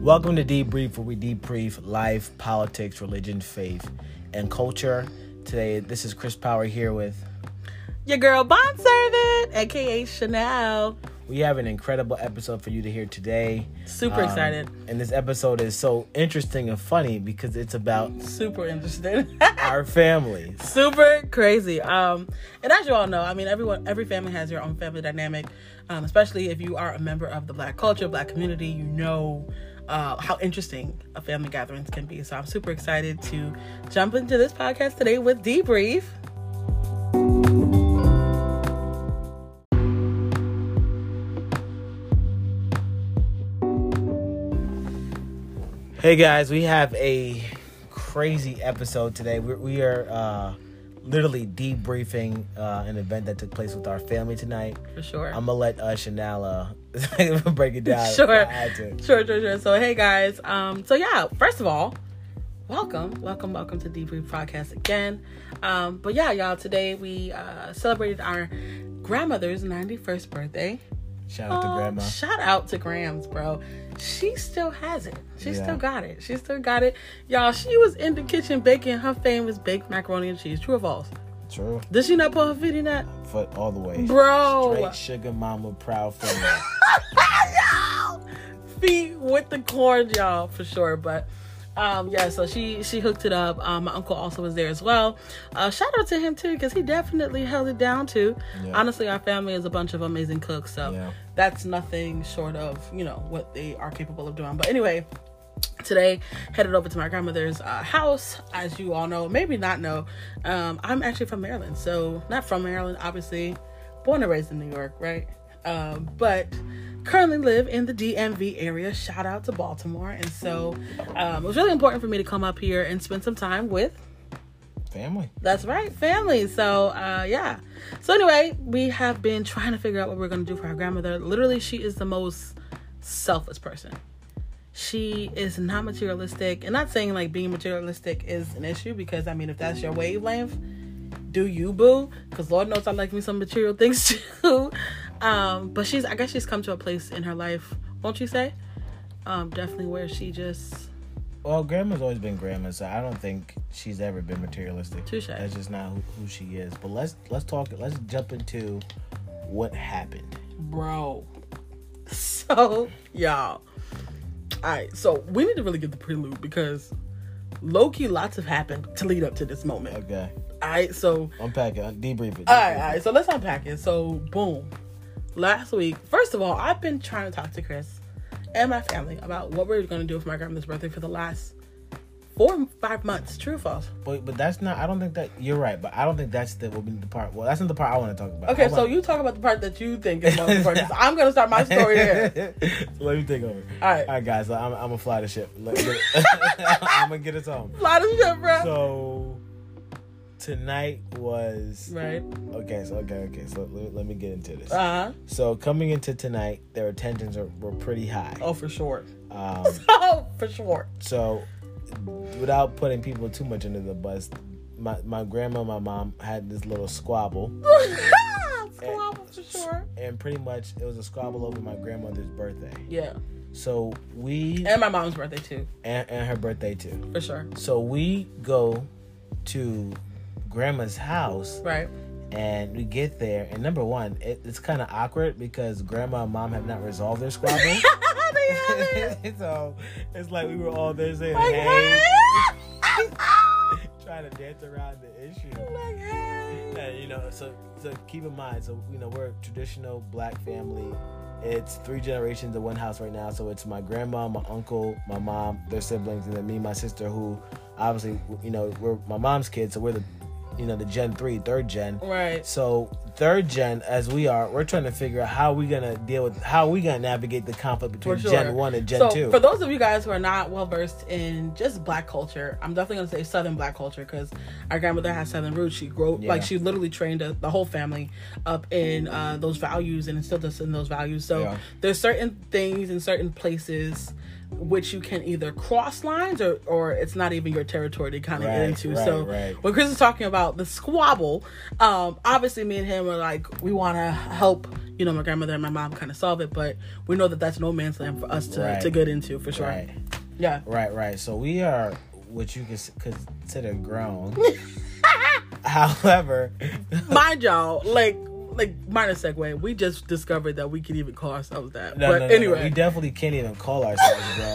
Welcome to Debrief, where we debrief life, politics, religion, faith, and culture. Today, this is Chris Power here with. Your girl Bond Servant, aka Chanel. We have an incredible episode for you to hear today. Super Um, excited. And this episode is so interesting and funny because it's about Super interesting our family. Super crazy. Um, and as you all know, I mean, everyone, every family has their own family dynamic. Um, especially if you are a member of the Black culture, Black community, you know uh, how interesting a family gatherings can be. So I'm super excited to jump into this podcast today with debrief. Hey guys, we have a crazy episode today. We, we are uh, literally debriefing uh, an event that took place with our family tonight. For sure. I'm gonna let uh, Chanel uh, break it down. Sure. Add to it. Sure, sure, sure. So, hey guys. Um, so yeah, first of all, welcome, welcome, welcome to Debrief Podcast again. Um, but yeah, y'all, today we uh, celebrated our grandmother's 91st birthday. Shout out to Grandma. Shout out to Grams, bro. She still has it. She Yeah. still got it. She still got it. Y'all, she was in the kitchen baking her famous baked macaroni and cheese. True or false? True. Did she not put her feet in that? Foot all the way. Bro. Straight sugar mama proud family. Feet with the corn, y'all, for sure. But um, yeah, so she she hooked it up. Um, my uncle also was there as well. Uh, shout out to him too, because he definitely held it down too. Yeah. Honestly, our family is a bunch of amazing cooks, so Yeah. That's nothing short of you know what they are capable of doing. But anyway. Today, headed over to my grandmother's uh, house. As you all know, maybe not know, um, I'm actually from Maryland. So, not from Maryland, obviously, born and raised in New York, right? Um, but currently live in the DMV area. Shout out to Baltimore. And so, um, it was really important for me to come up here and spend some time with family. that's right, family. So, uh, yeah. So, anyway, we have been trying to figure out what we're to do for our grandmother. Literally, she is the most selfless person. She is not materialistic. And not saying like being materialistic is an issue because, I mean, if that's your wavelength, do you, boo? Because Lord knows I like me some material things too. Um, but she's, I guess she's come to a place in her life, won't you say? Um, definitely where she just, Well, Grandma's always been Grandma, so I don't think she's ever been materialistic. Touche. That's just not who, who she is. But let's let's talk. Let's jump into what happened. bro. So, y'all. All right, so we need to really get the prelude because low key lots have happened to lead up to this moment. Okay, All right, so unpack it. Uh, debrief it. all right, all right, so let's unpack it. So, boom. Last week, first of all, I've been trying to talk to Chris and my family about what we're going to do for my grandmother's birthday for the last four, five months. True or false? But but that's not. I don't think that you're right. But I don't think that's the will be the part. Well, that's not the part I want to talk about. Okay, so wanna- you talk about the part that you think is most important. I'm going to start my story there. so let me take over. All right. all right, guys. So I'm I'm gonna fly the ship. I'm gonna get us home. Fly the shit, bro. So tonight was right. okay. So okay, okay. So let, let me get into this. Uh huh. So coming into tonight, their tensions are, were pretty high. Oh, for sure. Um, Oh, for sure. so without putting people too much under the bus, my my grandma, and my mom had this little squabble, Squabble for sure. and pretty much it was a squabble over my grandmother's birthday. Yeah. So we And my mom's birthday too, and, and her birthday too. for sure. So we go to grandma's house Right. and we get there and number one it, it's kind of awkward because grandma and mom have not resolved their squabble they have it. so it's like we were all there saying Like, hey hey. trying to dance around the issue like, hey. and, you know so so keep in mind so you know we're a traditional black family it's three generations in one house right now so it's my grandma my uncle my mom their siblings and then me my sister who obviously you know we're my mom's kids so we're the you know the gen 3 third gen Right. so third gen as we are we're trying to figure out how we're gonna deal with how we gonna navigate the conflict between sure. gen 1 and gen so 2 for those of you guys who are not well versed in just black culture, I'm definitely gonna say Southern black culture because our grandmother has Southern roots. She grew Yeah. like she literally trained uh, the whole family up in uh, those values and instilled us in those values. So Yeah. there's certain things in certain places which you can either cross lines or or it's not even your territory to kind of Right, get into. right, so right. when Chris is talking about the squabble, um, obviously me and him are like we want to help you know, my grandmother and my mom kind of solve it, but we know that that's no man's land for us to, to get into for sure. Right. Yeah. Right, right. So we are what you could consider grown. However, Mind y'all, like, like minor segue, we just discovered that we could even call ourselves that. no, but no, no, anyway, we definitely can't even call ourselves grown.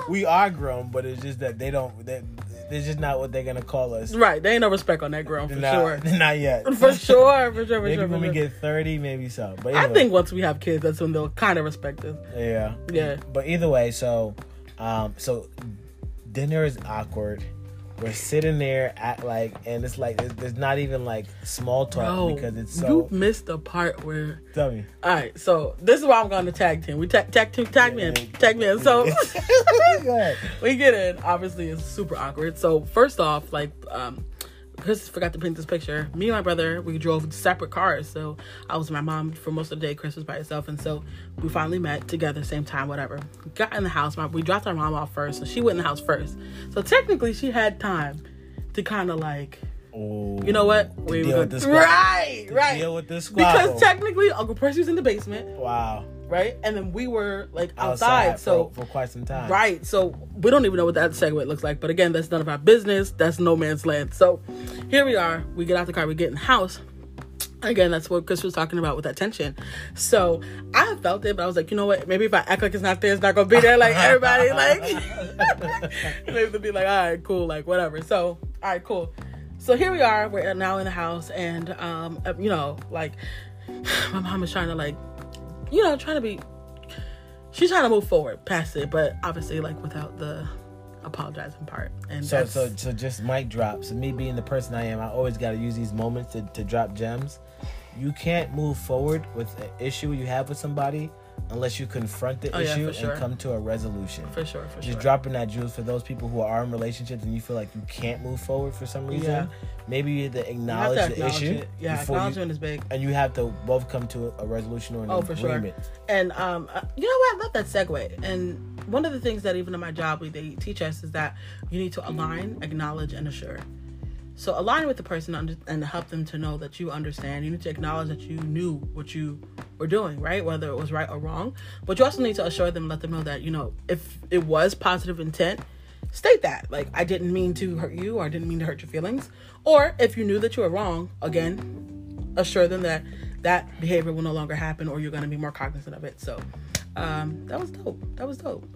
we, we are grown, but it's just that they don't. They, they're just not what they're gonna call us. right? They ain't no respect on that ground for Not- sure. Not yet. For sure, for sure, for Maybe sure. when we sure. get thirty, maybe so. But I think once we have kids, that's when they'll kind of respect us. yeah, Yeah. But either way, so, um, so dinner is awkward. We're sitting there at like, and it's like there's, there's not even like small talk Bro, because it's so. you missed the part where. tell me. All right, so this is why I'm going to tag team. We tag tag team, tag me in, tag me in. So we get in. Obviously, it's super awkward. So first off, like, um, Chris forgot to paint this picture. Me and my brother, we drove separate cars. So I was with my mom for most of the day. Chris was by herself, and so we finally met together, same time, whatever. Got in the house. My, we dropped our mom off first, so she went in the house first. So technically, she had time to kind of like, Oh, you know what? We deal were with this squabble. right, right. Deal with the squabble. Because technically, Uncle Percy was in the basement, wow, right? And then we were like outside. outside, so for, for quite some time. Right. So we don't even know what that segment looks like. But again, that's none of our business. That's no man's land. So here we are. We get out the car. We get in the house. Again, that's what Chris was talking about with that tension. So I felt it, but I was like, you know what? Maybe if I act like it's not there, it's not gonna be there. Like everybody, like maybe they'll be like, all right, cool, like whatever. So all right, cool. So here we are. We're now in the house, and um, you know, like my mom is trying to like, you know, trying to be she's trying to move forward past it, but obviously like without the apologizing part. And So, so, so just mic drops. And me being the person I am, I always got to use these moments to, to drop gems. You can't move forward with an issue you have with somebody unless you confront the Oh, yeah, issue for sure. and come to a resolution. for sure, for Just sure. dropping that juice for those people who are in relationships and you feel like you can't move forward for some reason. Yeah. Maybe you have to You have acknowledge the acknowledge issue it. Yeah, before you, acknowledgement is big. and you have to both come to a resolution or an Oh, for sure. agreement. And um, uh, you know what? I love that segue. And one of the things that even in my job we they teach us is that you need to align, acknowledge, and assure. So align with the person and help them to know that you understand. You need to acknowledge that you knew what you were doing, right? Whether it was right or wrong. But you also need to assure them, let them know that you know if it was positive intent, state that. Like I didn't mean to hurt you, or I didn't mean to hurt your feelings. Or if you knew that you were wrong, again, assure them that that behavior will no longer happen, or you're going to be more cognizant of it. So um, that was dope. That was dope.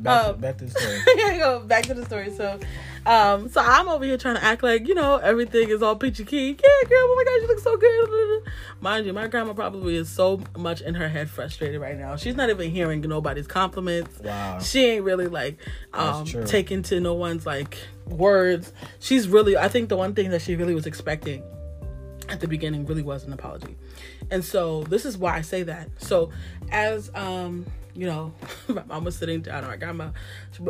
Back, Uh, to, back to the story. you go. Back to the story. So, um, so I'm over here trying to act like you know everything is all peachy keen. Yeah, girl. Oh my gosh, you look so good. Mind you, my grandma probably is so much in her head frustrated right now. She's not even hearing nobody's compliments. Wow. She ain't really like um taking to no one's like words. She's really. I think the one thing that she really was expecting at the beginning really was an apology. And so this is why I say that. So as um you know, my mom was sitting down, or my grandma,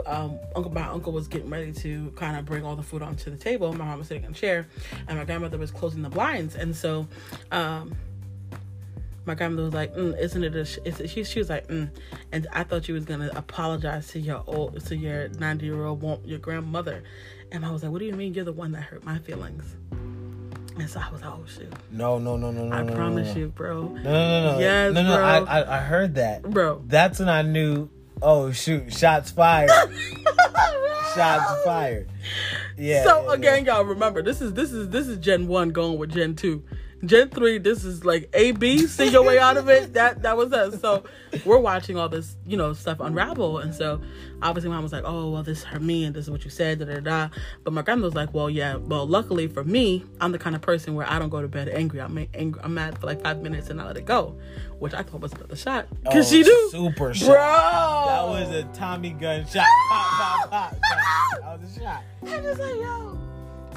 um, uncle, my uncle was getting ready to kind of bring all the food onto the table. My mom was sitting in a chair, and my grandmother was closing the blinds. And so, um, my grandmother was like, mm, "Isn't it a?" Sh-? She, she was like, mm. and I thought you was gonna apologize to your old, to your ninety year old, your grandmother. And I was like, "What do you mean? You're the one that hurt my feelings." I was like, "Oh shoot." No, no, no, no, no. I no, promise no, no. you, bro. No, no, no, no. Yes, no, no. bro. I, I, I heard that. Bro. That's when I knew. Oh shoot! Shots fired. Shots fired. Yeah. so yeah, again, y'all remember this is this is this is Gen one going with Gen two. Gen three, this is like A B, see your way out of it. That that was us. So we're watching all this, you know, stuff unravel. And so obviously mom was like, Oh, well, this hurt me and this is what you said, da da da. But my grandma was like, Well, yeah, well, luckily for me, I'm the kind of person where I don't go to bed angry. I'm angry, I'm mad for like five minutes and I let it go. Which I thought was another shot. Oh, she knew. Super shot. Bro. That was a Tommy gun shot. Pop, pop, pop. That was a shot. I'm just like, yo.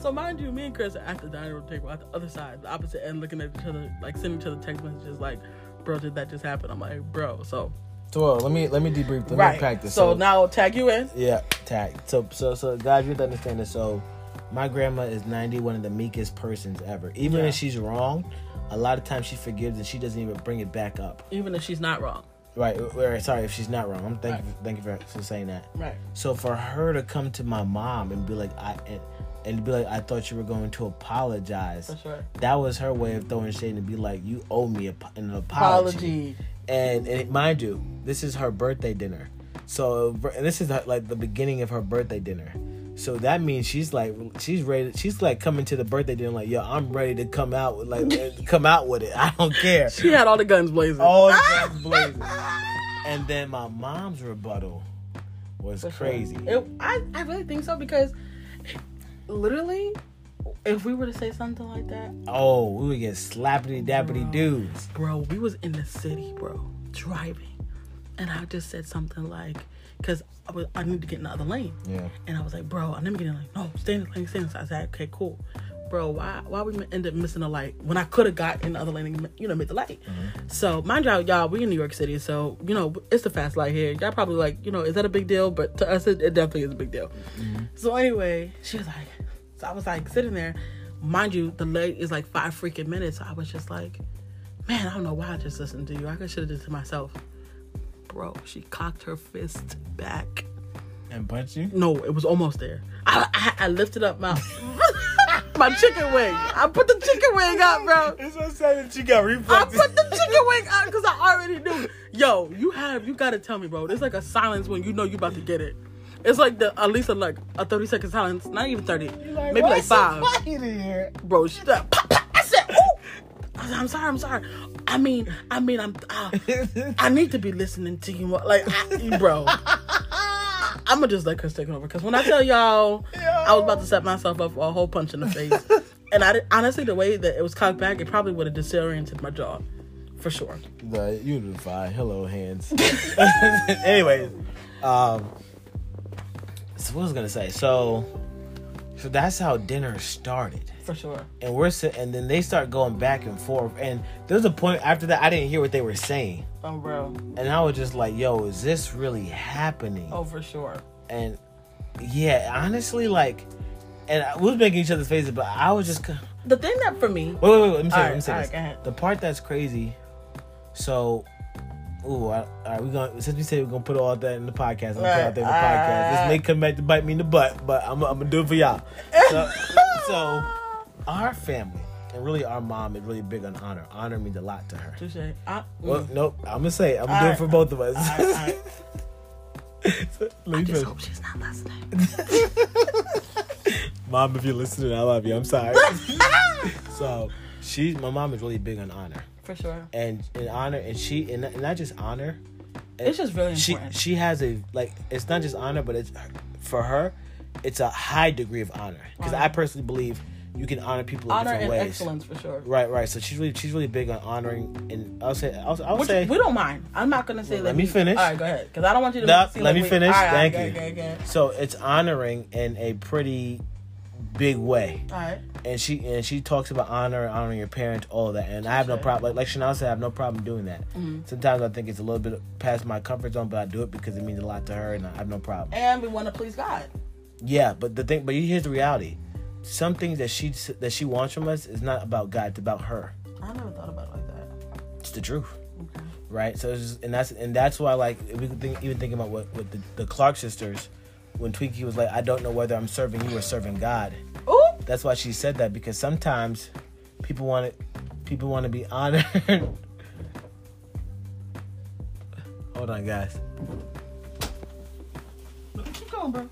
So mind you, me and Chris are at the dining room table at the other side, the opposite end, looking at each other, like sending each other text messages, like, "Bro, did that just happen?" I'm like, "Bro." So So uh, let me let me debrief. Let right. me practice. So, now tag you in. Yeah, tag. So, so, so, guys, you have to understand this. So, my grandma is 90, one of the meekest persons ever. Even Yeah. if she's wrong, a lot of times she forgives and she doesn't even bring it back up. even if she's not wrong. Right, right. Sorry if she's not wrong. I'm thank you, thank you for, for saying that. Right. So for her to come to my mom and be like, I, and be like, I thought you were going to apologize. For sure. That was her way of throwing shade and be like, you owe me a, an apology. Apology. And, and mind you, this is her birthday dinner. So and this is like the beginning of her birthday dinner. So that means she's like she's ready. She's like coming to the birthday dinner like, yo, I'm ready to come out with like uh, come out with it. I don't care. She had all the guns blazing. All the guns blazing. And then my mom's rebuttal was crazy. It, I, I really think so because literally, if we were to say something like that, Oh, we would get slappity dappity dudes. bro, we was in the city, bro, driving, and I just said something like, because I, was- I need to get in the other lane, Yeah. and I was like, bro, I to get in the lane. No, stay in the lane, stay in the lane. I said, okay, cool. Bro, why why we end up missing a light when I could have got in the other lane and you know made the light? Mm-hmm. So mind y'all, y'all, we in New York City, so you know it's the fast light here. Y'all probably like, you know, is that a big deal? But to us, it, it definitely is a big deal. Mm-hmm. So anyway, she was like, so I was like sitting there. Mind you, the light is like five freaking minutes. I was just like, man, I don't know why I just listened to you. I should have did it to myself. Bro, she cocked her fist back. And punch you? No, it was almost there. I, I, I lifted up my my chicken wing. I put the chicken wing up, bro. It's so sad that you got I put the chicken wing up because I already knew. Yo, you have you gotta tell me, bro. It's like a silence when you know you about to get it. It's like the at least a, like a thirty second silence, not even thirty, maybe "Why like is so five. quiet here?" Bro, she like, pop, pop. I said, ooh. I said, I'm sorry, I'm sorry. I mean, I mean, I'm. Uh, I need to be listening to you more. Like, I, bro. I'm gonna just let Chris take over because when I tell y'all, I was about to set myself up for a whole punch in the face, and I did- honestly, the way that it was cocked back, it probably would have disoriented my jaw, for sure. The unify. Hello, hands. Anyways, um, so what was I gonna say? So, so that's how dinner started, For sure. and we're sitting, and then they start going back and forth, and there's a point after that I didn't hear what they were saying, Oh, bro. and I was just like, "Yo, is this really happening?" Oh, for sure. And yeah, honestly, like, and we was making each other's faces, but I was just. The thing that for me, wait, wait. wait. Let me say, let me say this. right. The part that's crazy. So, ooh, I, all right, we're gonna since we said we're gonna put all that in the podcast, I'm gonna put Right, out there in the podcast. This may come back to bite me in the butt, but I'm, I'm gonna do it for y'all. So, so, our family and really our mom is really big on honor. Honor means a lot to her. touche. I, Well, mm. nope, I'm gonna say it. I'm gonna All do right. it for both of us. I just hope she's not listening. Mom, if you're listening, I love you. I'm sorry. so she, my mom is really big on honor For sure. and and honor, and she and not- not just honor. It's just really She important. she has a like it's not just honor, but it's for her, it's a high degree of honor because I personally believe you can honor people in Honor different and ways. excellence for sure. Right, right. So she's really she's really big on honoring, and I'll say I'll, I'll Which say we don't mind. I'm not gonna say. Well, let, me finish. All right, go ahead. Because I don't want you to. No, let like me we- finish. Right, Thank all you. right, Okay, okay, okay. so it's honoring in a pretty big way. All right. and she and she talks about honor, honoring your parents, all that. And I have no problem. Like like Chanel said, I have no problem doing that. Mm-hmm. Sometimes I think it's a little bit past my comfort zone, but I do it because it means a lot to her, and I have no problem. And we want to please God. Yeah, but the thing, but here's the reality: some things that she that she wants from us is not about God; it's about her. I never thought about it like that. It's the truth, Okay. right? So, it's just, and that's and that's why, like, we think, even thinking about what with the, the Clark sisters, when Twinkie was like, "I don't know whether I'm serving you or serving God." Ooh. That's why she said that because sometimes people want it. People want to be honored. Hold on, guys. Keep going, bro.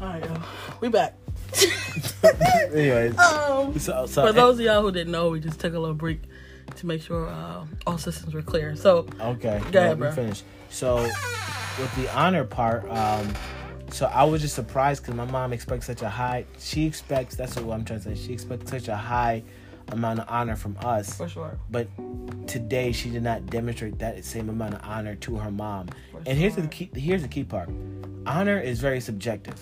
All right, yo. We back. Anyways, Um, so, so for those of y'all who didn't know, we just took a little break to make sure uh, all systems were clear. So, okay, Go ahead, bro. finish. So with the honor part, um, so I was just surprised because my mom expects such a high. She expects that's what I'm trying to say. She expects such a high amount of honor from us, for sure. but today she did not demonstrate that same amount of honor to her mom. For and here's the key. Here's the key part. Honor is very subjective.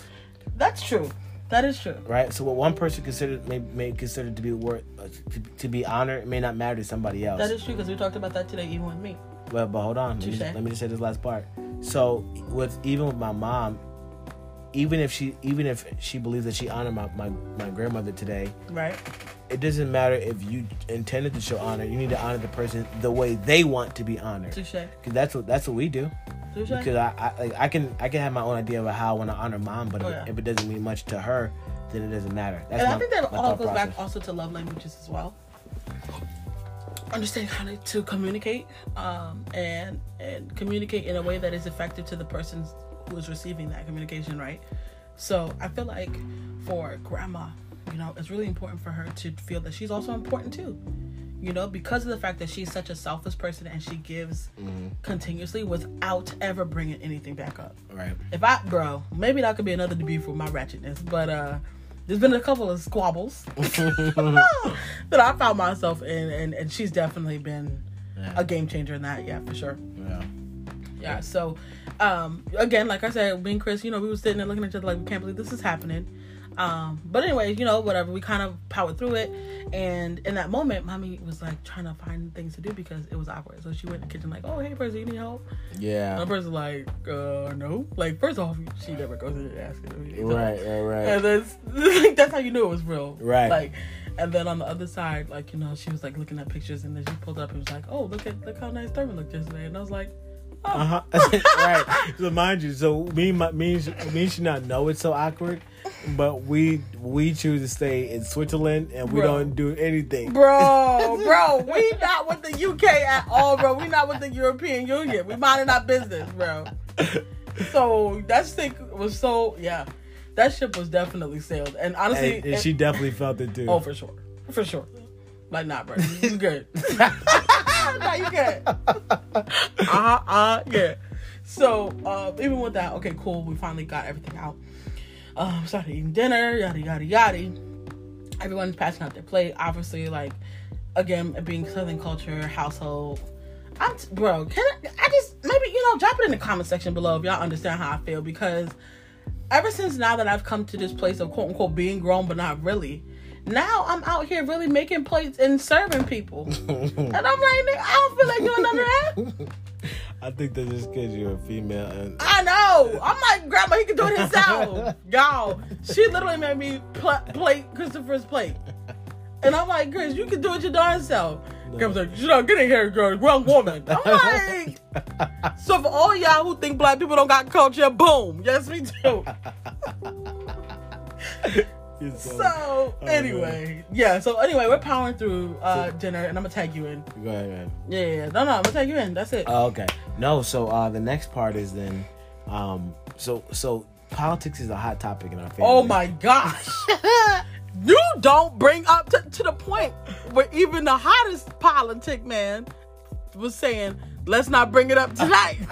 That's true. That is true. right? So what one person considered may, may consider to be worth uh, to, to be honored may not matter to somebody else. That is true because we talked about that today, even with me. well, but hold on, let me, just, let me just say this last part. So with even with my mom, even if she even if she believes that she honored my, my, my grandmother today, Right. it doesn't matter if you intended to show honor. You need to honor the person the way they want to be honored. Because that's what that's what we do. Touche. Because I, I like I can I can have my own idea about how I want to honor mom, but Oh, if, yeah. if it doesn't mean much to her, then it doesn't matter. That's and my, I think that all goes back also to love languages as well. Understand how to, communicate, um, and and communicate in a way that is effective to the person who is receiving that communication, right? So I feel like for grandma, you know, it's really important for her to feel that she's also important too. You know, because of the fact that she's such a selfless person and she gives Mm-hmm. continuously without ever bringing anything back up Right. if I, bro, maybe that could be another debut for my ratchetness, but uh, there's been a couple of squabbles that I found myself in, and, and she's definitely been Yeah. a game changer in that, yeah, for sure. Yeah. Yeah, so um, again, like I said, me and Chris, you know, we were sitting there looking at each other like, we can't believe this is happening. Um, but anyway, you know, whatever, we kind of powered through it. And in that moment, mommy was like trying to find things to do because it was awkward. So she went in the kitchen, like, oh, hey, Percy, you need help? Yeah. And the Yeah. person's like, uh, no. Like, first off, she never goes in and asks it. Right. Right. Right. And that's like that's how you knew it was real. Right. Like, and then on the other side, like you know, she was like looking at pictures, and then she pulled up and was like, "Oh, look at look how nice Thurman looked yesterday." And I was like, "Oh, Uh huh. right. So mind you, so me, my, me, me, and should not know it's so awkward, but we we choose to stay in Switzerland and we Bro. don't do anything. bro, bro, we not with the UK at all, bro. We not with the European Union. We minding our business, bro. So that stick was so yeah, that ship was definitely sailed. And honestly, and, and it- she definitely felt it too. Oh, for sure. For sure. Like, nah, bro. You good. you good. Uh-huh, uh, yeah. So, uh, even with that, okay, cool. We finally got everything out. Um, started eating dinner, yada, yada, yada. Everyone's passing out their plate. Obviously, like, again, being Southern culture, household. I'm, t- bro, can I, I just, maybe, you know, drop it in the comment section below if y'all understand how I feel because ever since now that I've come to this place of quote unquote being grown, but not really, now I'm out here really making plates and serving people. and I'm like, nigga, I don't feel like doing none of that. I think that's just because you're a female. And I know. I'm like, Grandma, he can do it himself. Y'all, she literally made me pl- plate Christopher's plate. And I'm like, Chris, you can do it your darn self. Grandma's like, you know, get in here, girl, grown woman. I'm like, so for all y'all who think black people don't got culture, boom, yes we do. So- So Oh, anyway, yeah. So anyway, we're powering through uh, dinner, and I'm gonna tag you in. Go ahead, man. Yeah, yeah, yeah. No, no, I'm gonna tag you in. That's it. Oh, okay. No, so uh, the next part is then, um, so so politics is a hot topic in our family. oh my gosh, you don't bring up to, to the point where even the hottest politic man was saying, "Let's not bring it up tonight."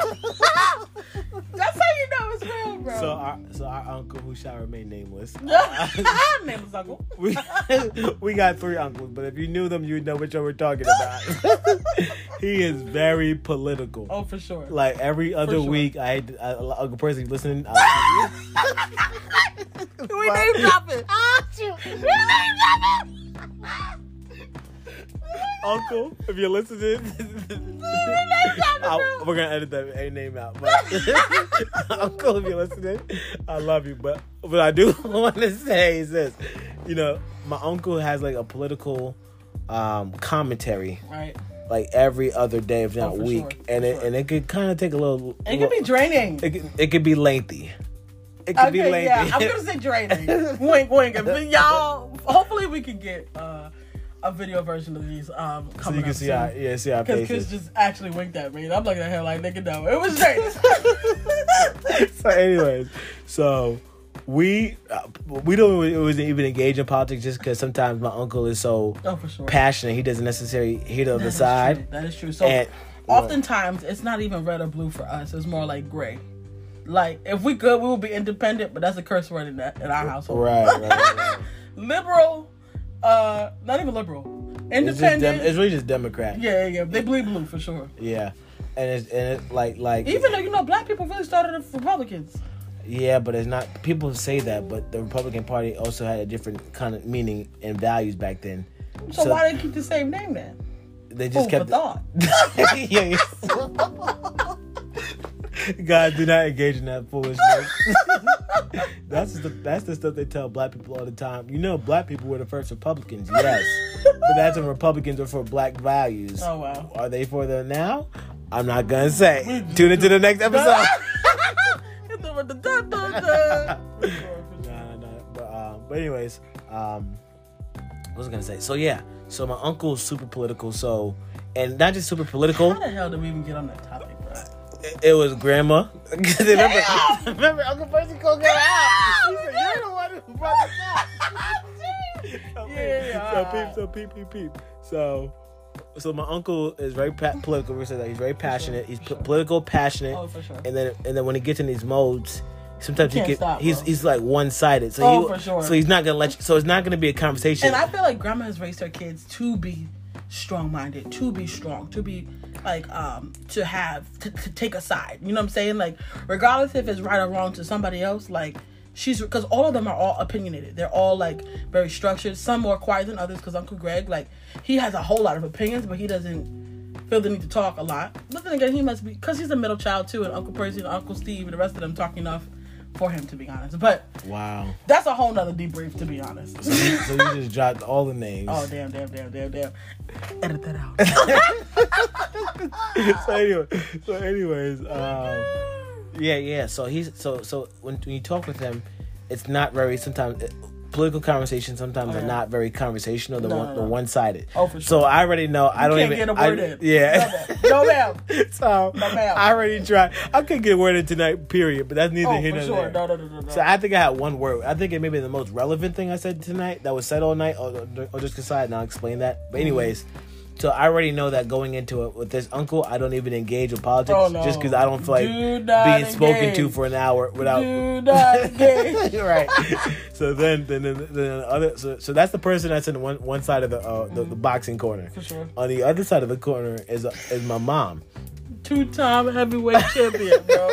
That's how you know it's real, bro. So our so our uncle who shall remain nameless. Name is Uncle. we we got three uncles, but if you knew them, you would know which one we're talking about. he is very political. Oh, for sure. Like every other sure. week, I, had I Uncle Percy listening. I, we name dropping. we name dropping. Uncle, if you're listening, I'll- we're gonna edit that a name out. But Uncle, if you're listening, I love you. But what I do want to say is this: you know, my uncle has like a political um, commentary Right. like every other day, if not Oh, week, sure, and for it sure. and it could kind of take a little. It could be draining. It could, it could be lengthy. It could be lengthy. yeah, I'm gonna say draining. wink, wink. But y'all, hopefully we can get uh, a video version of these um, so coming you can up see soon. our yeah, see Because Chris just actually winked at me, and I'm looking at him like, nigga, no, it was draining. so, anyways, so we uh, we don't really even engage in politics just because sometimes my uncle is so oh, for sure. passionate. He doesn't necessarily hit on the is side. true. That is true. So And- oftentimes it's not even red or blue for us. It's more like gray. Like if we could, we would be independent, but that's a curse word in that in our household. Right, right, right. Liberal, uh, not even liberal. It's, Independent. dem- it's really just Democrat. yeah, yeah, yeah. They bleed blue for sure. Yeah. And it's and it's like like Even though you know, black people really started as Republicans. yeah, but it's not. People say that, but the Republican Party also had a different kind of meaning and values back then. So, why they keep the same name then? they Food just for kept? thought. yeah, yeah. God, do not engage in that foolishness. that's the that's the stuff they tell black people all the time. You know, black people were the first Republicans, yes, but that's when Republicans are for black values. Oh wow. Are they for them now? I'm not gonna say. Tune into the next episode. No, no. But um, but anyways, um, what was I gonna say? So yeah, so my uncle's super political. So and not just super political. How the hell did we even get on that topic? It, it was grandma. remember, remember Uncle Percy called her out. She said, "You're the one who brought this up." Okay, Yeah, So peep, so peep, peep, peep. So, so my uncle is very pa- political. We said that he's very passionate. He's p- political, passionate, Oh, for sure. and then and then when he gets in these modes, sometimes he get stop, he's bro. he's like one sided. So Oh, he, for sure. So he's not gonna let you. So it's not gonna be a conversation. And I feel like grandma has raised her kids to be strong minded, to be strong, to be like um to have to, to take a side. You know what I'm saying? Like regardless if it's right or wrong to somebody else, like she's because all of them are all opinionated. They're all like very structured. Some more quiet than others. Because Uncle Greg, like he has a whole lot of opinions, but he doesn't feel the need to talk a lot. But then again, he must be because he's a middle child too, and Uncle Percy and Uncle Steve and the rest of them talk enough for him to be honest. But wow. that's a whole nother debrief to be honest. So you, so you just dropped all the names. Oh damn, damn, damn, damn, damn. Edit that out. so anyway, so anyways, um, yeah, yeah. So he's so so when, when you talk with him, it's not very sometimes it, political conversations sometimes Oh, are not very conversational. The No, one no, the no. one sided. Oh, for sure. So. I already know. I don't can't even get a I- word in. Yeah. No, ma'am. so No, ma'am. I already tried. I couldn't get a word in tonight. Period. But that's neither Oh, here nor sure. there. No, no, no, no, no. So I think I had one word. I think it may be the most relevant thing I said tonight that was said all night, or, or just aside, and I'll explain that. But anyways, so I already know that going into it with this uncle, I don't even engage with politics Oh, no. just because I don't feel like Do being spoken to for an hour without. Do not engage. right. So then, then, then, then other. So, so that's the person that's in one one side of the uh, the, the boxing corner. For sure. On the other side of the corner is uh, is my mom. Two-time heavyweight champion, bro.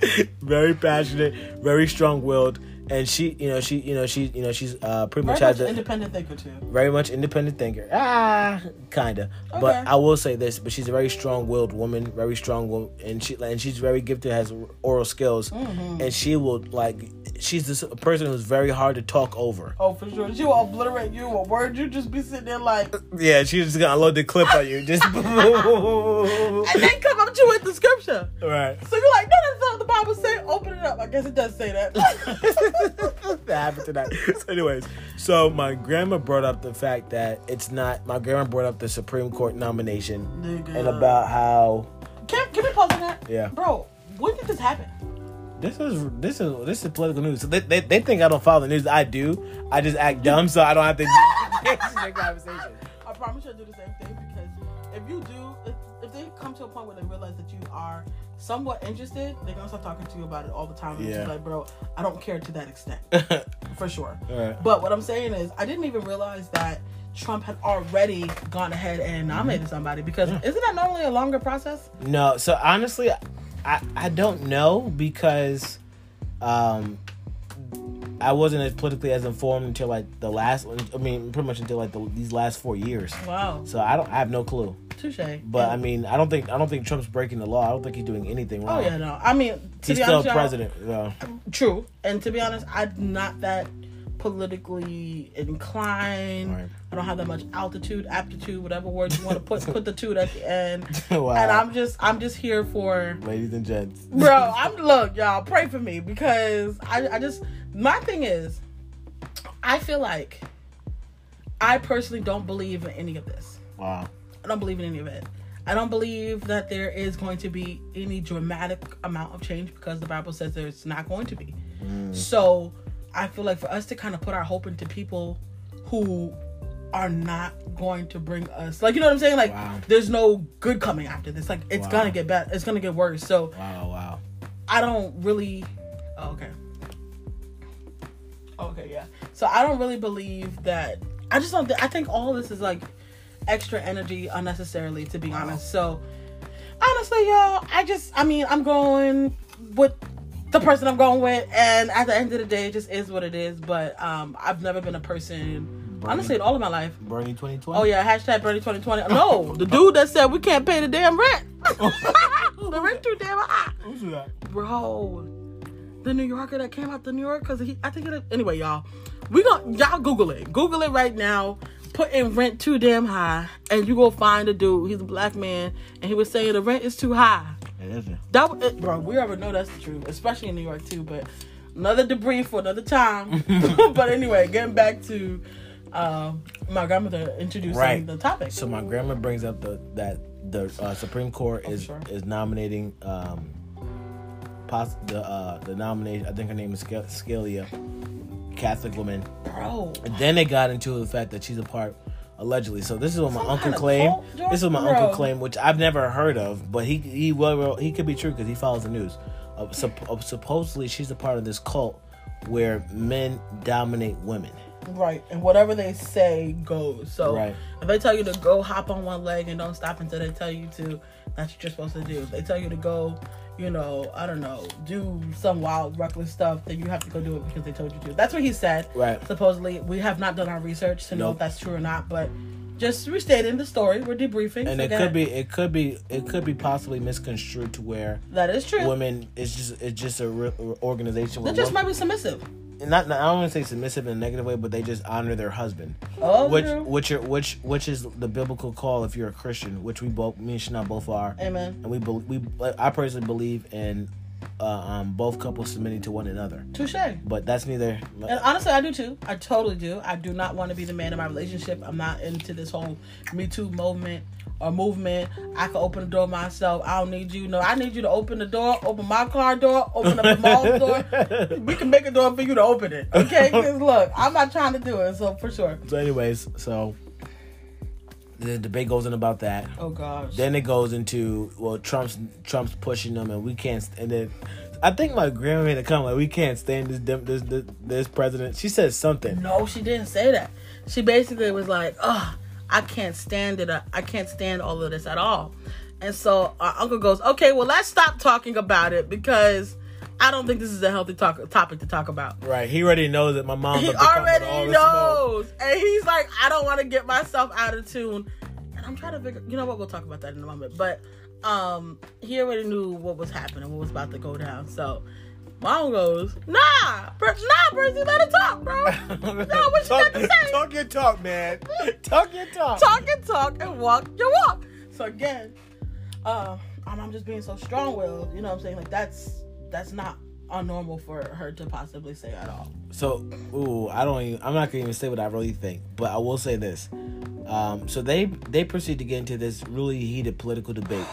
very passionate, very strong-willed, and she, you know, she, you know, she, you know, she's uh, pretty much Very has much the, independent thinker too. very much independent thinker. Ah, kinda. But I will say this: but she's a very strong-willed woman, very strong, wo- and she and she's very gifted, has oral skills, Mm-hmm. and she will like. She's this person who's very hard to talk over. Oh, for sure. She will obliterate you. A word you just be sitting there like, Yeah, she's just gonna load the clip on you. Just and then come up to you with the scripture. right. So you're like, no, that's not what the Bible say. Open it up. I guess it does say that. that happened tonight. So, anyways, so my grandma brought up the fact that it's not. My grandma brought up the Supreme Court nomination Nigga. and about how Can, can we pause on that? Yeah. Bro, when did this happen? this is this is this is political news. So they, they, they think I don't follow the news. I do. I just act dumb, so I don't have to engage in the conversation. I promise you'll do the same thing because if you do, if, if they come to a point where they realize that you are somewhat interested, they're gonna start talking to you about it all the time. And Yeah. like, bro, I don't care to that extent, for sure. But what I'm saying is, I didn't even realize that Trump had already gone ahead and nominated somebody because isn't that normally a longer process? No, so honestly, I I don't know because um I wasn't as politically as informed until like the last. I mean, pretty much until like the, these last four years. Wow, So I don't. I have no clue. Touche. But I mean, I don't think I don't think Trump's breaking the law. I don't think he's doing anything oh, wrong. oh yeah, no. I mean, to he's be still honest, president. So. True. And to be honest, I'm not that politically inclined. Right. I don't have that much altitude, aptitude, whatever word you want to put put the two at the end. wow. And I'm just I'm just here for ladies and gents. bro, I'm look, y'all, pray for me because I, I just my thing is I feel like I personally don't believe in any of this. Wow. I don't believe in any of it. I don't believe that there is going to be any dramatic amount of change because the Bible says there's not going to be. Mm. So I feel like for us to kind of put our hope into people who are not going to bring us like you know what I'm saying? Like Wow. there's no good coming after this. Like it's Wow. gonna get bad it's gonna get worse. So Wow. Wow. I don't really oh, okay. Oh, okay, yeah. So I don't really believe that I just don't th- I think all this is like extra energy unnecessarily to be honest. So honestly, y'all, I just I mean, I'm going with the person I'm going with and at the end of the day it just is what it is. But um I've never been a person honestly in all of my life. Bernie 2020. Oh yeah, hashtag Bernie 2020. No, the dude that said we can't pay the damn rent. the rent too damn high Who's that? bro the New Yorker that came out to New York? Because he, I think it. Anyway, y'all, we gon' y'all Google it. Google it right now. Put in rent too damn high, and you go find a dude. He's a black man, and he was saying the rent is too high. It isn't. That it, bro, we already know that's the truth, especially in New York too. But another debris for another time. but anyway, getting back to um, my grandmother introducing Right. the topic. So my grandma brings up the that the uh, Supreme Court is sure. is nominating um pos- the uh the nomination I think her name is Scal- Scalia, Catholic woman. bro, And then they got into the fact that she's a part allegedly. So this is what my Some uncle claimed. This is what my Bro. uncle claimed, which I've never heard of, but he he well he could be true because he follows the news. Uh, sup- uh, supposedly she's a part of this cult where men dominate women. right, and whatever they say goes. So Right. if they tell you to go hop on one leg and don't stop until they tell you to, that's what you're supposed to do. If they tell you to go, you know, I don't know, do some wild, reckless stuff, then you have to go do it because they told you to. That's what he said. Right. Supposedly, we have not done our research to know if that's true or not, but just restating the story. We're debriefing. And so it could ahead. be it could be it could be possibly misconstrued to where that is true. women it's just it's just a re- organization They just might be submissive. Not, not I don't want to say submissive in a negative way, but they just honor their husband. Oh, which true. which are, which which is the biblical call if you're a Christian, which we both me and Shana both are, Amen. and we bel we I personally believe in uh, um, both couples submitting to one another. Touche. But that's neither. And honestly, I do too. I totally do. I do not want to be the man in my relationship. I'm not into this whole Me Too movement or movement. I can open the door myself. I don't need you. No, I need you to open the door, open my car door, open up the mall's door. We can make a door for you to open it. Okay? Because look, I'm not trying to do it. So for sure. So, anyways, so the debate goes in about that. Oh gosh. Then it goes into well, Trump's Trump's pushing them, and we can't. And then I think my grandma made a comment like, "We can't stand this this this, this president." She said something. No, she didn't say that. She basically was like, "Oh, I can't stand it. Uh, I can't stand all of this at all." And so our uncle goes, "Okay, well, let's stop talking about it because I don't think this is a healthy talk- topic to talk about." Right? He already knows that my mom. He about to come with all already smoke. knows, and he's like, "I don't want to get myself out of tune." And I'm trying to figure. You know what? We'll talk about that in a moment. But um, he already knew what was happening, what was about to go down. So. Mom goes, nah, per- nah, Percy, let her talk, bro. No, what you talk, got to say? talk your talk, man. Talk your talk. talk and talk and walk your walk. So again, uh, I'm, I'm just being so strong willed. You know what I'm saying? Like that's that's not unnormal for her to possibly say at all. So, ooh, I don't. Even, I'm not gonna even say what I really think, but I will say this. Um, so they they proceed to get into this really heated political debate.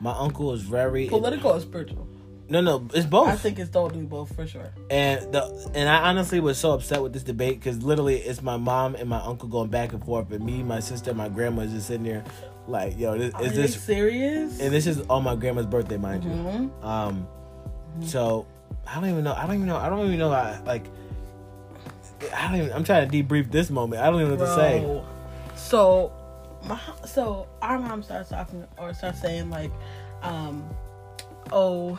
My uncle is very Political or spiritual? No, no, it's both. I think it's totally both for sure. And the and I honestly was so upset with this debate because literally it's my mom and my uncle going back and forth, and me, my sister, and my grandma is just sitting there, like, yo, this, is this? serious? And this is on my grandma's birthday, mind Mhm. you. Um, so I don't even know. I don't even know. I don't even know. How, like, I don't even. I'm trying to debrief this moment. I don't even know what to say. So, my so our mom starts talking or starts saying like, um, oh,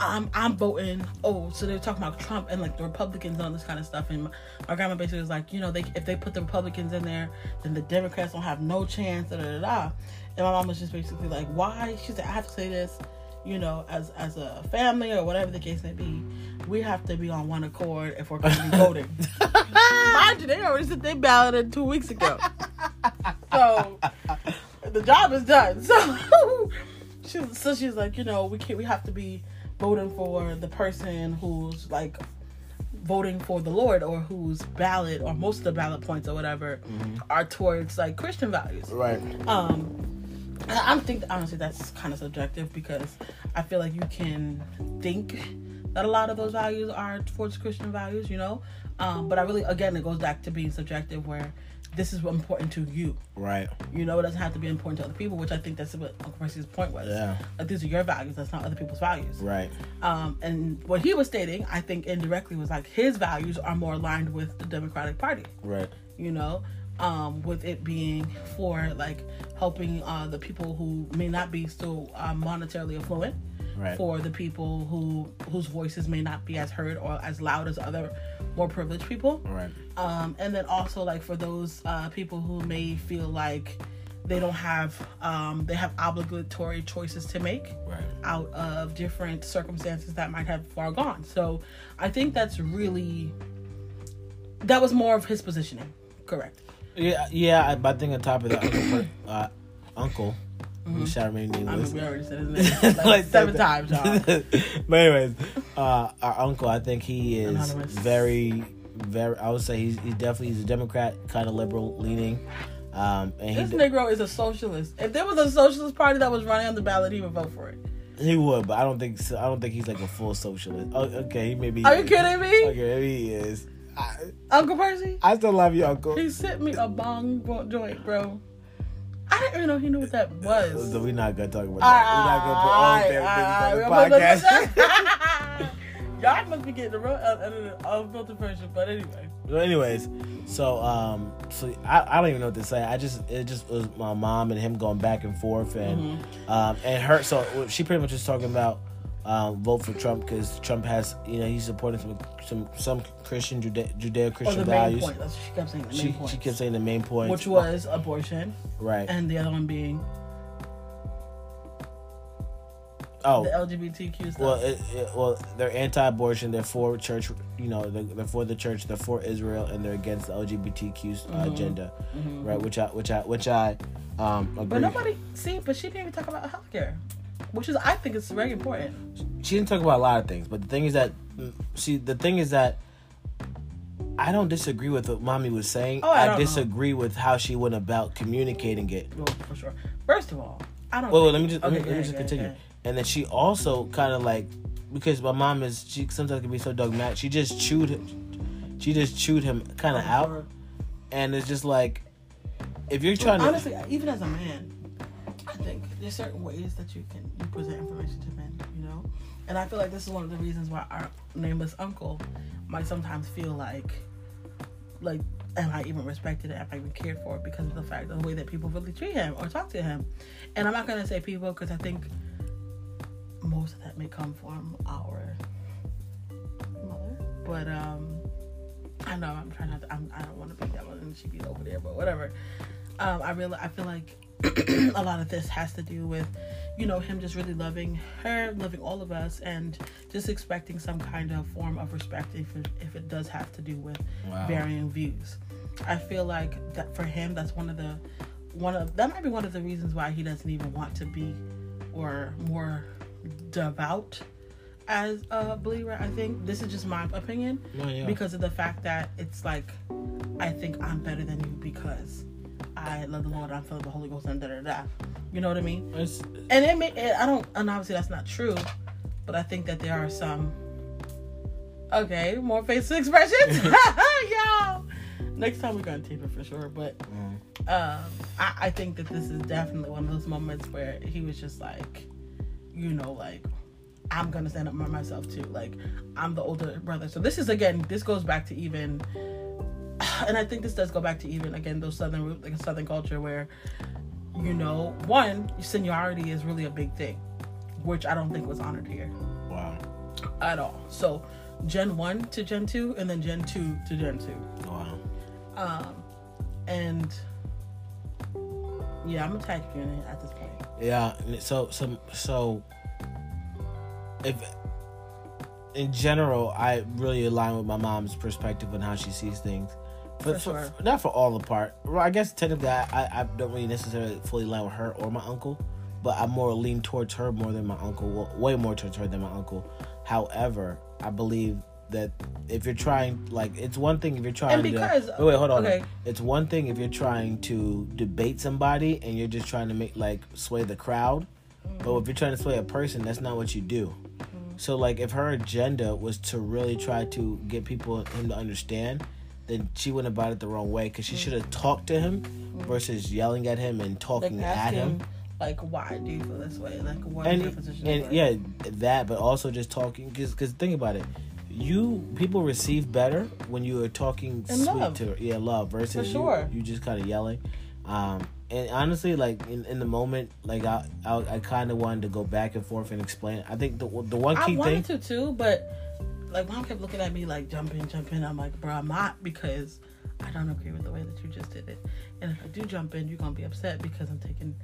I'm I'm voting. Oh, so they're talking about Trump and like the Republicans and all this kind of stuff. And my, my grandma basically was like, you know, they if they put the Republicans in there, then the Democrats don't have no chance. Da da da. da. And my mom was just basically like, why? She said, I have to say this. You know, as as a family or whatever the case may be, we have to be on one accord if we're going to be voting. Mind you, they already said they balloted two weeks ago. So the job is done. So she, so she's like, you know, we can't. We have to be voting for the person who's like voting for the Lord or whose ballot or most of the ballot points or whatever are towards like Christian values. Right. Um, and I think honestly that's kind of subjective because I feel like you can think that a lot of those values are towards Christian values, you know. Um, but I really, again, it goes back to being subjective, where this is important to you. Right. You know, it doesn't have to be important to other people, which I think that's what Uncle Percy's point was. Yeah. Like these are your values, that's not other people's values. Right. Um, and what he was stating, I think indirectly, was like his values are more aligned with the Democratic Party Right. you know um, with it being for like helping uh, the people who may not be so uh, monetarily affluent Right. for the people who whose voices may not be as heard or as loud as other more privileged people Right. um, and then also like for those uh, people who may feel like they don't have um, they have obligatory choices to make Right. out of different circumstances that might have far gone. So I think that's really that was more of his positioning. Correct. Yeah, yeah. I, but I think on top of that, Uncle, uh, Uncle, mm-hmm. shout name I was. mean, we already said his name like, seven times, y'all. but anyways, uh, our uncle, I think he is Anonymous. very, very. I would say he's, he's definitely he's a Democrat, kind of liberal leaning, um, and This Negro is a socialist. If there was a socialist party that was running on the ballot, he would vote for it. he would, but I don't think so, I don't think he's like a full socialist. Oh, okay, he maybe. Are you kidding me? Okay, maybe he is. I, Uncle Percy? I still love you, Uncle. He sent me a bong joint, bro. I didn't even know he knew what that was. So we're not gonna talk about that. we're not gonna put all alright, things on the podcast. Y'all must be getting the real uh, uh, unfiltered version, but anyway. Well, anyways, so um, so I, I don't even know what to say. I just it just was my mom and him going back and forth, and Mm-hmm. um, and her. So she pretty much was talking about um, vote for Trump because Trump has you know he's supporting some some some Christian Judeo Christian Oh, values. point. That's what she kept saying. The main She point. she kept saying the main point, which was abortion, right. and the other one being oh, the LGBTQ stuff. Well, it, it, well, they're anti-abortion. They're for church. You know, they're, they're for the church. They're for Israel, and they're against the LGBTQ uh, agenda, right? Which I, which I, which I, um, agree. but nobody see. But she didn't even talk about healthcare, which is I think is very important. She didn't talk about a lot of things, but the thing is that, see, the thing is that. I don't disagree with what mommy was saying. Oh, I I, don't know. disagree with how she went about communicating it. Well, for sure. First of all, I don't. Well, think- let me just let me, Okay, let me just go continue. ahead. And then she also kind of like because my mom is she sometimes can be so dogmatic. She just chewed him. She just chewed him kind of out, and it's just like if you're trying to honestly, even as a man, I think there's certain ways that you can you present information to men, you know. And I feel like this is one of the reasons why our nameless uncle might sometimes feel like, like, am I even respected? Am I even cared for? Because of the fact of the way that people really treat him or talk to him. And I'm not gonna say people because I think most of that may come from our mother, but um. I know I'm trying not to. I'm, I don't want to be that one, and she be over there, but whatever. Um, I really, I feel like a lot of this has to do with, you know, him just really loving her, loving all of us, and just expecting some kind of form of respect if it, if it does have to do with Wow. varying views. I feel like that for him, that's one of the one of that might be one of the reasons why he doesn't even want to be or more devout as a believer. I think this is just my opinion No, yeah. because of the fact that it's like I think I'm better than you because I love the Lord, I'm filled with the Holy Ghost, and da da da. You know what I mean? It's, And it may, it, I don't, and obviously that's not true, but I think that there are some. Okay, more facial expressions, y'all. Next time we're gonna tape it for sure, but mm, um, I, I think that this is definitely one of those moments where he was just like, you know, like I'm gonna stand up for myself too. Like I'm the older brother, so this is again, this goes back to even, and I think this does go back to even again those southern root, like a southern culture where, you know, one seniority is really a big thing, which I don't think was honored here wow, at all. So. Gen 1 to Gen 2 and then Gen 2 to Gen 2. wow. Um, and yeah, I'm a tag unit at this point. Yeah. So so so if in general, I really align with my mom's perspective on how she sees things. For But sure. not for all the part. Well, I guess technically, I, I, don't really necessarily fully align with her or my uncle, but I more lean towards her more than my uncle. Well, way more towards her than my uncle. However, I believe that if you're trying, like, it's one thing if you're trying And because- to. Wait, wait, hold on. okay. It's one thing if you're trying to debate somebody and you're just trying to make like sway the crowd, but if you're trying to sway a person, that's not what you do. So like if her agenda was to really try to get people him to understand, then she went about it the wrong way because she should have talked to him versus yelling at him and Like talking at asking, him. like, why do you feel this way? Like, what And, position? and yeah, that, but also just talking because think about it, you people receive better when you are talking And sweet love. to her. Yeah, love versus For you- sure. you, just kind of yelling. Um, and honestly, like in, in the moment, like I I, I kind of wanted to go back and forth and explain. I think the the one key I wanted thing. to too, but like mom kept looking at me like jump in, jump in. I'm like, bro, I'm not because I don't agree with the way that you just did it. And if I do jump in, you're gonna be upset because I'm taking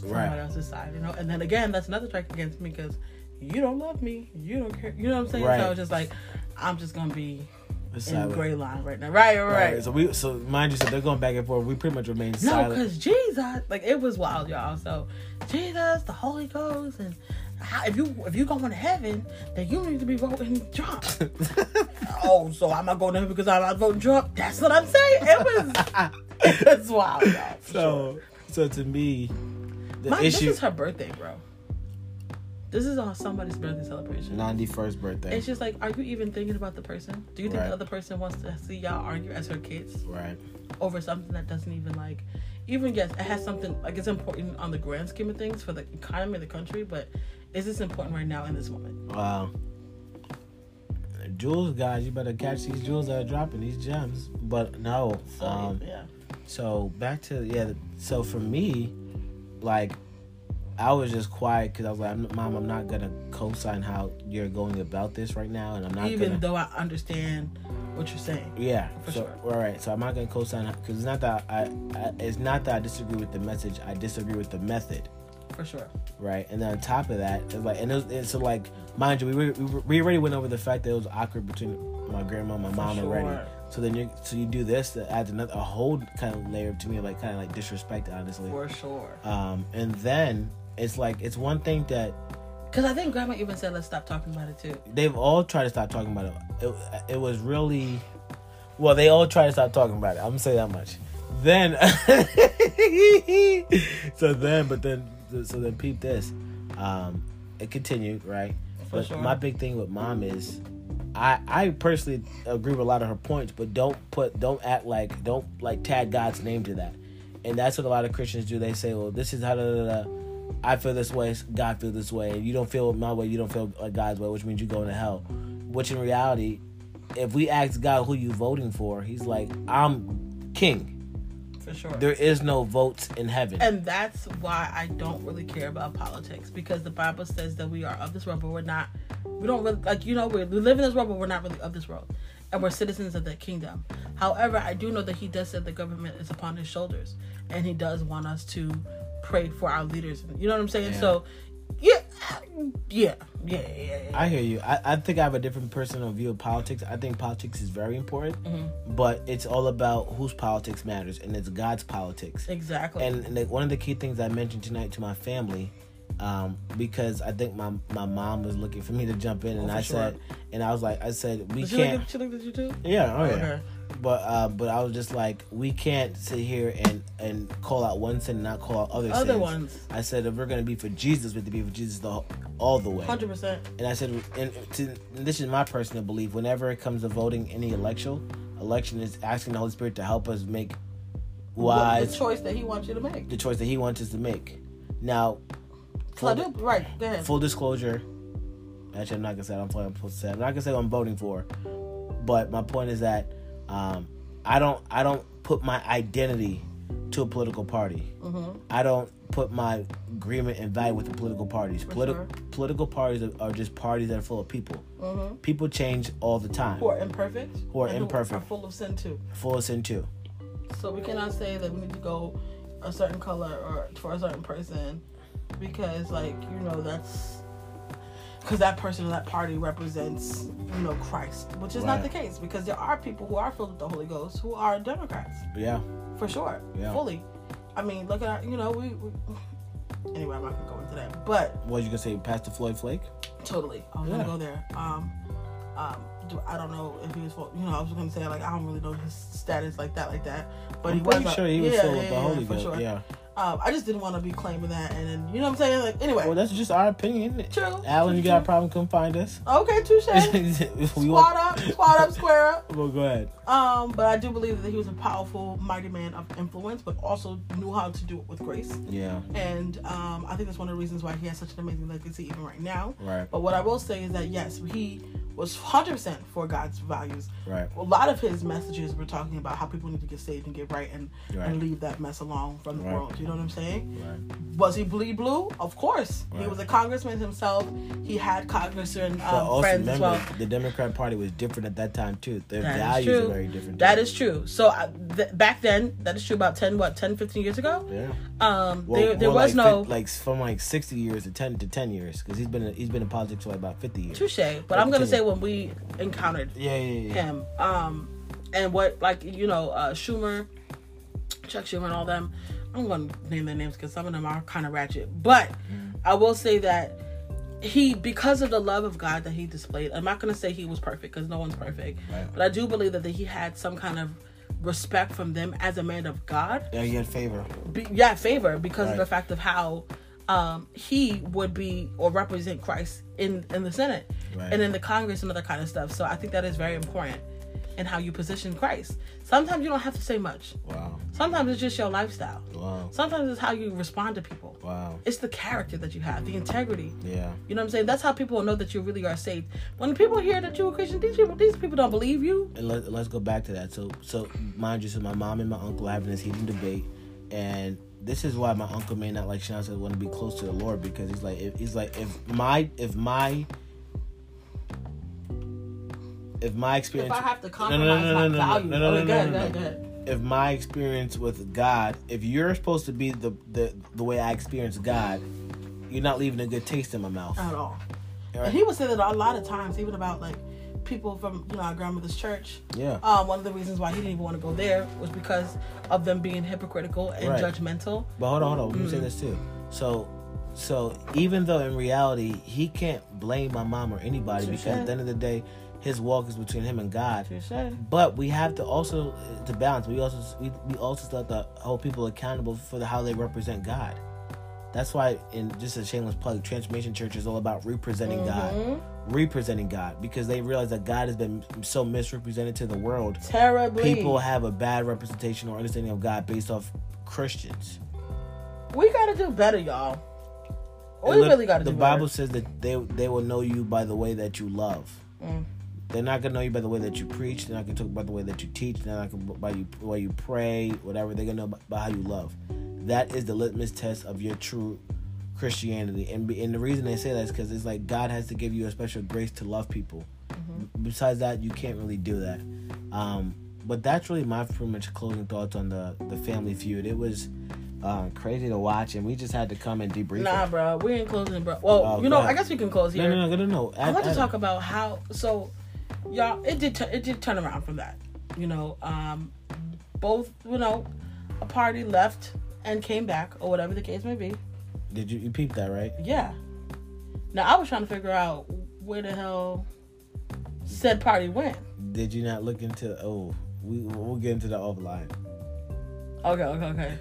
someone Right. else's side, you know. And then again, that's another strike against me because you don't love me, you don't care, you know what I'm saying? Right. So it's just like I'm just gonna be in silent. gray line right now, right? Right. Right. So we so mind you, so they're going back and forth. We pretty much remain No, silent. because Jesus, like it was wild, y'all. So Jesus, the Holy Ghost, and how, if you if you going to heaven, then you need to be voting Trump. oh, so I'm not going to heaven because I'm not voting Trump. That's what I'm saying. It was it's wild, y'all. so sure. so to me, the My, issue this is her birthday, bro. This is on somebody's birthday celebration. ninety first birthday. It's just like, are you even thinking about the person? Do you think Right. the other person wants to see y'all argue as her kids? right. over something that doesn't even like even yes it has something like it's important on the grand scheme of things for the economy of the country but is this important right now in this moment Wow. Jewels, guys, you better catch these jewels that are dropping these gems. But no, so um, yeah So back to yeah. So for me, like, I was just quiet because I was like, I'm, "Mom, I'm not gonna co-sign how you're going about this right now, and I'm not even gonna." though i understand what you're saying yeah, For so, sure. All right, so I'm not gonna co-sign because it's not that I, I, it's not that I disagree with the message. I disagree with the method, for sure right? And then on top of that, it's like, and, it so like, mind you, we, we we already went over the fact that it was awkward between my grandma and my mom sure. already. So then you so you do this that adds another a whole kind of layer to me, like kind of like disrespect, honestly. for sure Um, and then it's like it's one thing that because i think grandma even said let's stop talking about it too they've all tried to stop talking about it. It, it was really well, they all tried to stop talking about it. I'm gonna say that much. Then, so then, but then, so then, peep this. Um, it continued right, For but sure. my big thing with mom is. I, I personally agree with a lot of her points, but don't put don't act like don't like tag God's name to that, and that's what a lot of Christians do. They say, "Well, this is how da, da, da. I feel this way, God feel this way. You don't feel my way, you don't feel like God's way, which means you're going to hell." Which in reality, if we ask God who you voting for, He's like, "I'm king. For sure There is no votes in heaven." and that's why I don't really care about politics because the Bible says that we are of this world, but we're not. We don't really like you know we we live in this world, but we're not really of this world, and we're citizens of the kingdom. However, I do know that He does say the government is upon His shoulders, and He does want us to pray for our leaders. You know what I'm saying? Yeah. So, yeah, yeah, yeah, yeah. yeah. I hear you. I, I think I have a different personal view of politics. I think politics is very important, but it's all about whose politics matters, and it's God's politics. exactly. And, and like, one of the key things I mentioned tonight to my family, um, because I think my my mom was looking for me to jump in, and Oh, for I sure. said, and I was like, I said we can't. she looked at you too? Yeah, oh yeah. Okay. But uh, but I was just like, we can't sit here and and call out one sin and not call out other Other sins. ones, I said if we're gonna be for Jesus, we have to be for Jesus the, all the way. hundred percent. And I said, and, to, and this is my personal belief. Whenever it comes to voting any election, election is asking the Holy Spirit to help us make The wise choice that He wants you to make. the choice that He wants us to make. Now, So full, do, right? Go ahead. full disclosure. Actually, I'm not gonna say what I'm supposed to say. I'm not gonna say what I'm voting for. But my point is that um, I don't I don't put my identity to a political party. Mm-hmm. I don't put my agreement and value with the political parties. Politi- sure. Political parties are, are just parties that are full of people. Mm-hmm. People change all the time. Who are imperfect? Who are imperfect. are full of sin too. Full of sin too. So we cannot say that we need to go a certain color or for a certain person because, like, you know, that's because that person or that party represents, you know, Christ, which is not the case because there are people who are filled with the Holy Ghost who are Democrats Yeah. for sure, Yeah. fully. I mean, look at you know we. we Anyway, I'm not gonna go into that, but What you gonna say, Pastor Floyd Flake? Totally. I was Yeah. gonna go there. Um, um, I don't know if he was, you know, I was gonna say like I don't really know his status like that, like that. But I'm he was. sure he was yeah, filled with yeah, the yeah, Holy Ghost. sure. Yeah. Um, I just didn't want to be claiming that, and then you know what I'm saying. Like anyway, Well, that's just our opinion. True. Alan, you got a problem? Come find us. Okay, touche. squad want. up, squad up, square up. Well, go ahead. Um, but I do believe that he was a powerful, mighty man of influence, but also knew how to do it with grace. Yeah. And um, I think that's one of the reasons why he has such an amazing legacy even right now. Right. But what I will say is that yes, he was 100% for God's values. Right. A lot of his messages were talking about how people need to get saved and get right and, Right. and leave that mess alone from the Right. world, you know what I'm saying? Right. Was he bleed blue? Of course. He was a congressman himself. He had congressman um, friends as well. the Democrat Party was different at that time too. Their That values are very different. That is true. So uh, th- back then, that is true. About ten, what, 10, 15 years ago. Yeah. Um, Well, there, there was like no fif- like from like sixty years to ten to ten years because he's been in, he's been in politics for like about fifty years. touche. But I'm gonna say when we encountered Yeah, yeah, yeah. him, um, and what like you know, uh, Schumer, Chuck Schumer, and all them. I'm gonna name their names because some of them are kind of ratchet. But I will say that he, because of the love of God that he displayed, I'm not gonna say he was perfect because no one's perfect, Right. but I do believe that that he had some kind of respect from them as a man of God. Yeah, he had favor. be, yeah favor because of the fact of how um, he would be or represent Christ in in the Senate Right. and in the Congress and other kind of stuff. So I think that is very important in how you position Christ. Sometimes you don't have to say much. Wow, Sometimes it's just your lifestyle. wow, Sometimes it's how you respond to people. wow. It's the character that you have, the integrity. Yeah, You know what I'm saying? That's how people will know that you really are saved. When people hear that you're a Christian, these people these people don't believe you. and let, let's go back to that. So, so mind you, so my mom and my uncle having this heated debate, and this is why my uncle may not like Sean said want to be close to the Lord because he's like, if, he's like, if my, if my, if my If experience, I have to no, compromise no, no, my no, no, value, no, no, okay, no, good, no, no. good. if my experience with God, if you're supposed to be the the the way I experience God, you're not leaving a good taste in my mouth. At all. Right? And he would say that a lot of times, even about like people from you know our grandmother's church. Yeah. Um, one of the reasons why he didn't even want to go there was because of them being hypocritical and Right. judgmental. But hold on, hold on. Let me Mm. say this too. So, so even though in reality he can't blame my mom or anybody because at the end of the day, his walk is between him and God. But we have to also to balance. We also we, we also still have to hold people accountable for the, how they represent God. That's why, in just a shameless plug, Transformation Church is all about representing God, Mhm. representing God, because they realize that God has been so misrepresented to the world. Terribly. People have a bad representation or understanding of God based off Christians. we gotta do better, y'all. We look, really gotta The do Bible better. says that they they will know you by the way that you love. Mm. They're not gonna know you by the way that you preach. They're not gonna talk about the way that you teach. They're not gonna by you the way you pray, whatever. They're gonna know by, how you love. That is the litmus test of your true Christianity. And and the reason they say that is because it's like God has to give you a special grace to love people. Mm-hmm. Besides that, you can't really do that. Um, but that's really my pretty much closing thoughts on the the Family Feud. It was um, crazy to watch, and we just had to come and debrief. Nah, it. bro, we ain't closing, bro. Well, Oh, you know, ahead. I guess we can close No, here. no, no, no, no. I Add- want to talk about how so y'all it did tu- it did turn around from that. You know, um both, you know, a party left and came back or whatever the case may be. Did you you peep that right? Yeah. Now I was trying to figure out where the hell said party went. Did you not look into? Oh, we we'll get into the offline. Okay, okay, okay.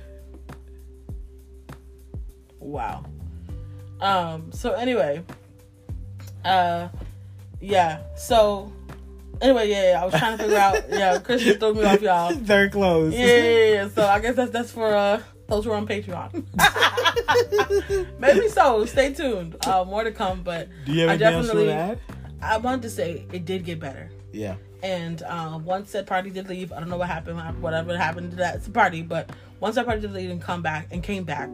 Wow. Um, so anyway, uh yeah, so anyway, yeah, yeah I was trying to figure out yeah, Christian threw me off y'all. They're closed. Yeah, yeah, yeah. So I guess that's that's for uh those who are on Patreon. Maybe so. Stay tuned. Uh, more to come, but Do you have I anything else definitely- I wanted to say it did get better. Yeah. And um, once that party did leave, I don't know what happened, whatever happened to that party, but once that party did leave and come back and came back,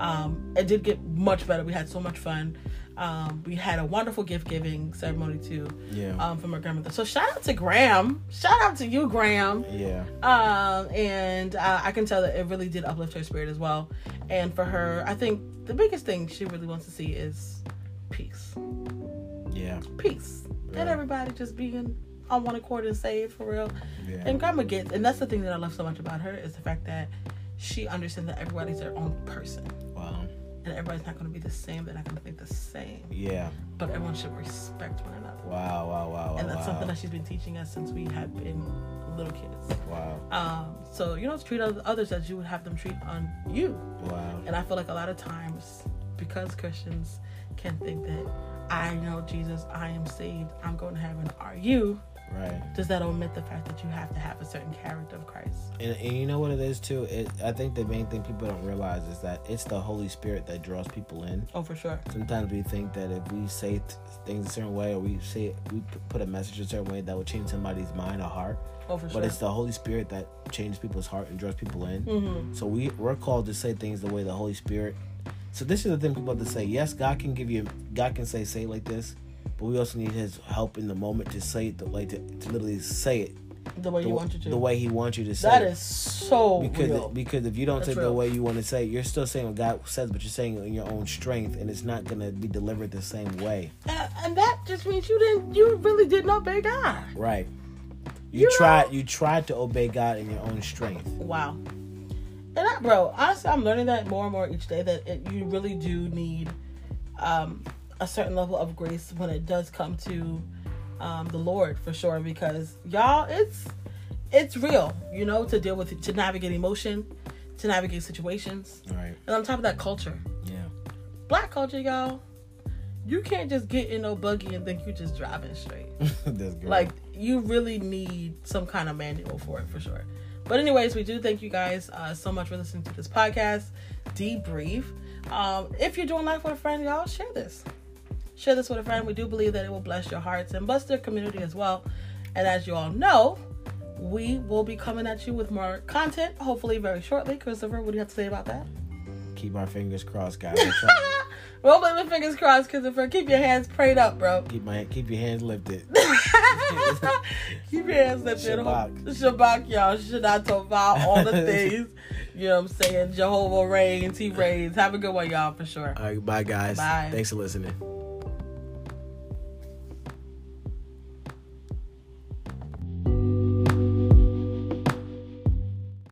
um, it did get much better. We had so much fun. Um, we had a wonderful gift giving ceremony too Yeah. um, from our grandmother. So shout out to Graham. Shout out to you, Graham. yeah. Um, and uh, I can tell that it really did uplift her spirit as well. And for her, I think the biggest thing she really wants to see is peace. Yeah. Peace. And everybody just being on one accord and saved for real. Yeah. And grandma gets, and that's the thing that I love so much about her is the fact that she understands that everybody's their own person. Wow. And everybody's not going to be the same. They're not going to think the same. Yeah. But everyone should respect one another. Wow. Wow. Wow. and that's wow. something that she's been teaching us since we have been little kids. Wow. Um, so you know, treat oth- others as you would have them treat on you. Wow. And I feel like a lot of times, because Christians can think that I know Jesus, I am saved, I'm going to heaven. Are you? Right. Does that omit the fact that you have to have a certain character of Christ? And, and you know what it is too. It, I think the main thing people don't realize is that it's the Holy Spirit that draws people in. Oh, for sure. Sometimes we think that if we say th- things a certain way or we say we put a message a certain way that will change somebody's mind or heart, Oh, for sure. but it's the Holy Spirit that changes people's heart and draws people in. mm-hmm. So we we're called to say things the way the Holy Spirit. So this is the thing people have to say. Yes, God can give you. God can say say it like this, but we also need His help in the moment to say it the way to, to literally say it The way the, you want you to. the way He wants you to say That is so because real. because if you don't That's say it the way you want to say it, you're still saying what God says, but you're saying it in your own strength, and it's not gonna be delivered the same way. and, and that just means you didn't. You really didn't obey God. Right. You, You know- tried. You tried to obey God in your own strength. Wow. And I, bro, honestly, I'm learning that more and more each day that it, you really do need um, a certain level of grace when it does come to um, the Lord for sure. Because y'all, it's it's real, you know, to deal with to navigate emotion, to navigate situations, Right. and on top of that, culture, Yeah. black culture, y'all. You can't just get in no buggy and think you're just driving straight. That's good. Like you really need some kind of manual for it for sure. But anyways, we do thank you guys uh, so much for listening to this podcast, debrief. Um, if you're doing life with a friend, y'all share this. Share this with a friend. We do believe that it will bless your hearts and bless their community as well. And as you all know, we will be coming at you with more content, hopefully very shortly. Christopher, what do you have to say about that? Keep our fingers crossed, guys. Roll my fingers crossed, Christopher. Keep your hands prayed up, bro. keep my keep your hands lifted. Keep your hands lifted. Shabbat. Shabbat, y'all. Tova, all the things. You know what I'm saying? Jehovah reigns. He reigns. Have a good one, y'all, for sure. All right, bye guys. Bye. Thanks for listening.